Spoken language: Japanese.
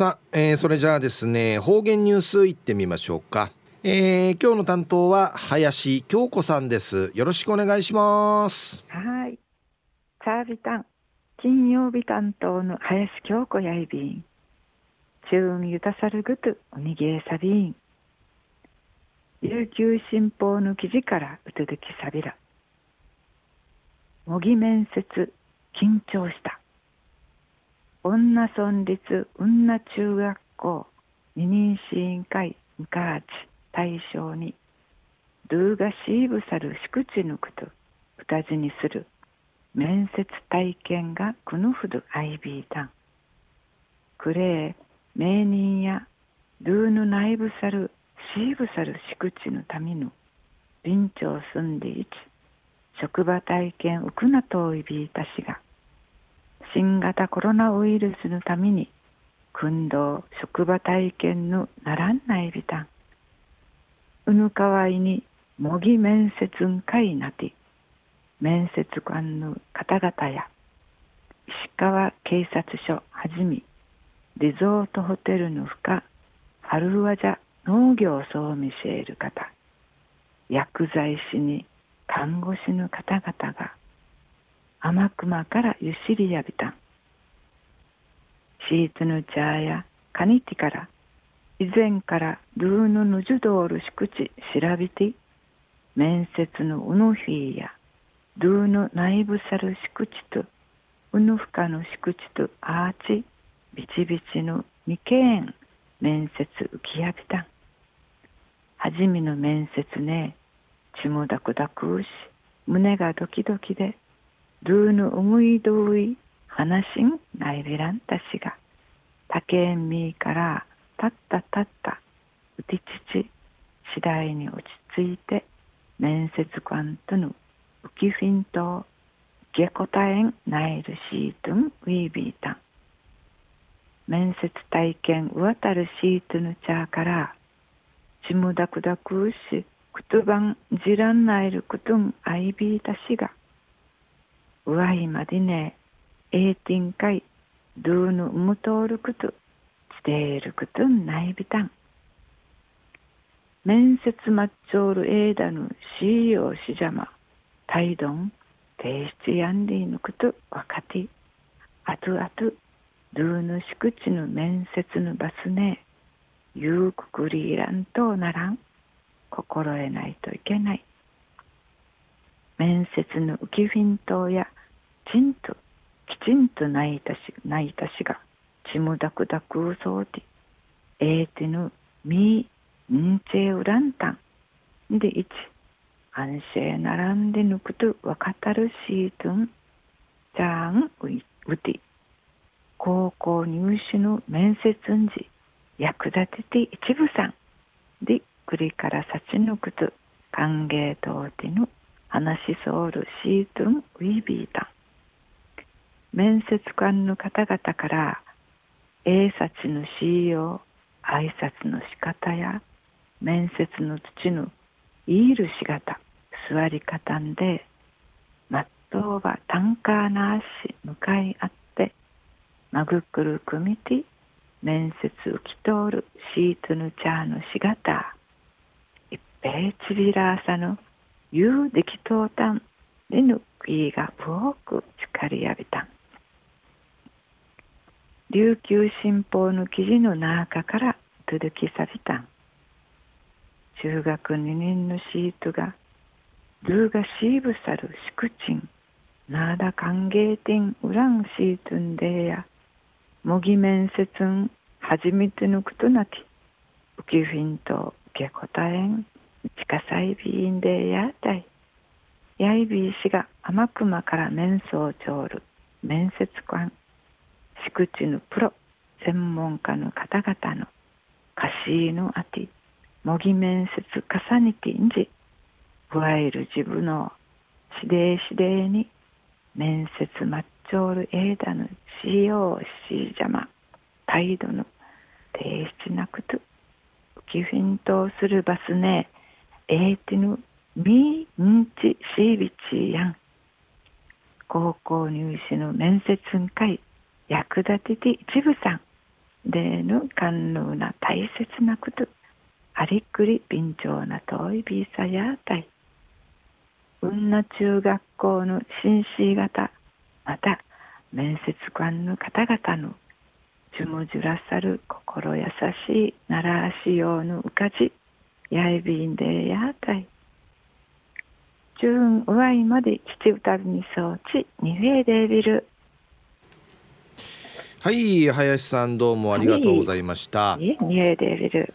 さあ、えー、それじゃあですね方言ニュースいってみましょうか、えー、今日の担当は林京子さんです。よろしくお願いします。はい。サービタン金曜日担当の林京子やいびん。中運ゆたさるぐとおにぎえさびん。琉球新報の記事からうとどきさびら。模擬面接緊張した。女村立女中学校二人支委員会むかち対象にルーガシーブサル宿地ぬくと二字にする面接体験がくぬふどアイビータンクレー名人やルーヌ内部サルシーブサル宿地のための臨調住んでいち職場体験うくなといびいたしが新型コロナウイルスのために訓導職場体験のならんないびたんうぬかわいに模擬面接ん会なて面接官の方々や石川警察署はじめリゾートホテルのふか春和じゃ農業総見せる方薬剤師に看護師の方々が天熊からゆしりやびたん。シーツのチャーやカニティから以前からルーヌヌジュドール宿地調べて面接のウヌフィーやルーヌ内部サル宿地とウヌフカの宿地とアーチビチビチの未経験面接浮きやびたん。はじめの面接ね、血もだくだくうし、胸がドキドキでルーヌウムイドウイ話んないびらんたしが竹んみからたったたったうてちち次第に落ち着いて面接官とのウキフィンとゲコタエンナイルシートンウィービータン。面接体験うわたるシートのチャーからちむだくだくうしくとばんじらんないるくとんあいびいたしがうわいまでね、えいてんかい、どうぬむとおるくと、していることないびたん。面接まっちょうるえいだぬしいよしじゃま、たいどん、提出やんでいぬことわかて、あとあと、どうぬしくちぬ面接ぬバスね、ゆうくくりいらんとならん、心得ないといけない。面接の浮きフィントやちんときちんと泣いたし泣いたしがちむだくだくうそうてえーてぬみんちえうらんたんでいち安静並んでぬくとわかたるしーとんじゃんういうて高校入試の面接んじ役立てて一部さんでくりからさちぬくと歓迎とうてぬ話しそうるシートンウィービータン面接官の方々から英察のしよう挨拶の仕方や面接の土のいいるしがた座り方んでまっとうばタンカーな足向かい合ってまぐくるくみて面接浮き通るシートの茶のしがた一平ちびらさのゆうできとうたんでぬくいがぶおくちかりやびたん。琉球新報の記事の中から届きさびたん。中学2年のシートがルーがシーブサルシクチンナーダ歓迎店ウランシートンデや。模擬面接ん初めてのことなき。ウキフィンとゲコタエン近さいびんでやたい。やいびいしが天熊から面相長る。面接官。敷地のプロ。専門家の方々の。貸しいのあて。模擬面接重ねてんじ。いわゆる自分の指令指令に。面接マッチョールエーダのしようしじゃま態度の提出なくと浮きフィントするバスね。ええーてぬみんちしびちやん。高校入試の面接会役立てて一部さん。でぬ官能な大切なこと。ありっくり便長な遠いビーサやたいうんな中学校の紳士方また面接官の方々の。ちゅむじゅらさる心優しいならしようのうかじ。やいびんでやたい。中うわいまで父うたるにそうちにへでびる。はい林さんどうもありがとうございました、はい、にへでびる